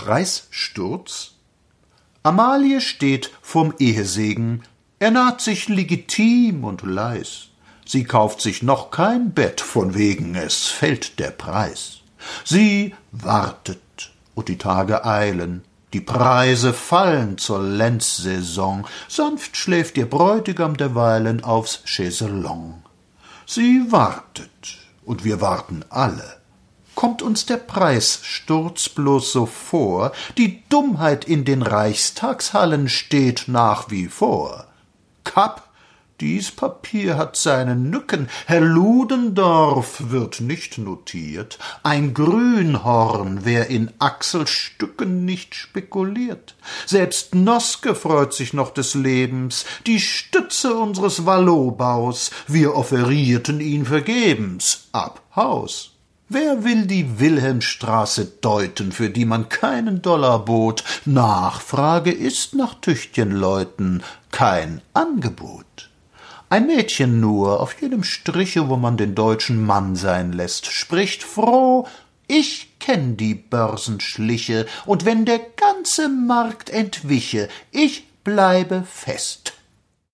Preissturz? Amalie steht vorm Ehesegen, er naht sich legitim und leis. Sie kauft sich noch kein Bett, von wegen es fällt der Preis. Sie wartet, und die Tage eilen, die Preise fallen zur Lenzsaison, sanft schläft ihr Bräutigam derweilen aufs Chaiselong. Sie wartet, und wir warten alle. Kommt uns der Preissturz bloß so vor, die Dummheit in den Reichstagshallen steht nach wie vor. Kapp dies Papier hat seine Nücken, Herr Ludendorff wird nicht notiert, ein Grünhorn, wer in Achselstücken nicht spekuliert. Selbst Noske freut sich noch des Lebens, die Stütze unseres Wallowbaus, wir offerierten ihn vergebens, ab Haus. Wer will die Wilhelmstraße deuten, für die man keinen Dollar bot? Nachfrage ist nach tüchtchen Leuten kein Angebot. Ein Mädchen nur, auf jedem Striche, wo man den deutschen Mann sein lässt, spricht froh, ich kenn die Börsenschliche, und wenn der ganze Markt entwiche, ich bleibe fest.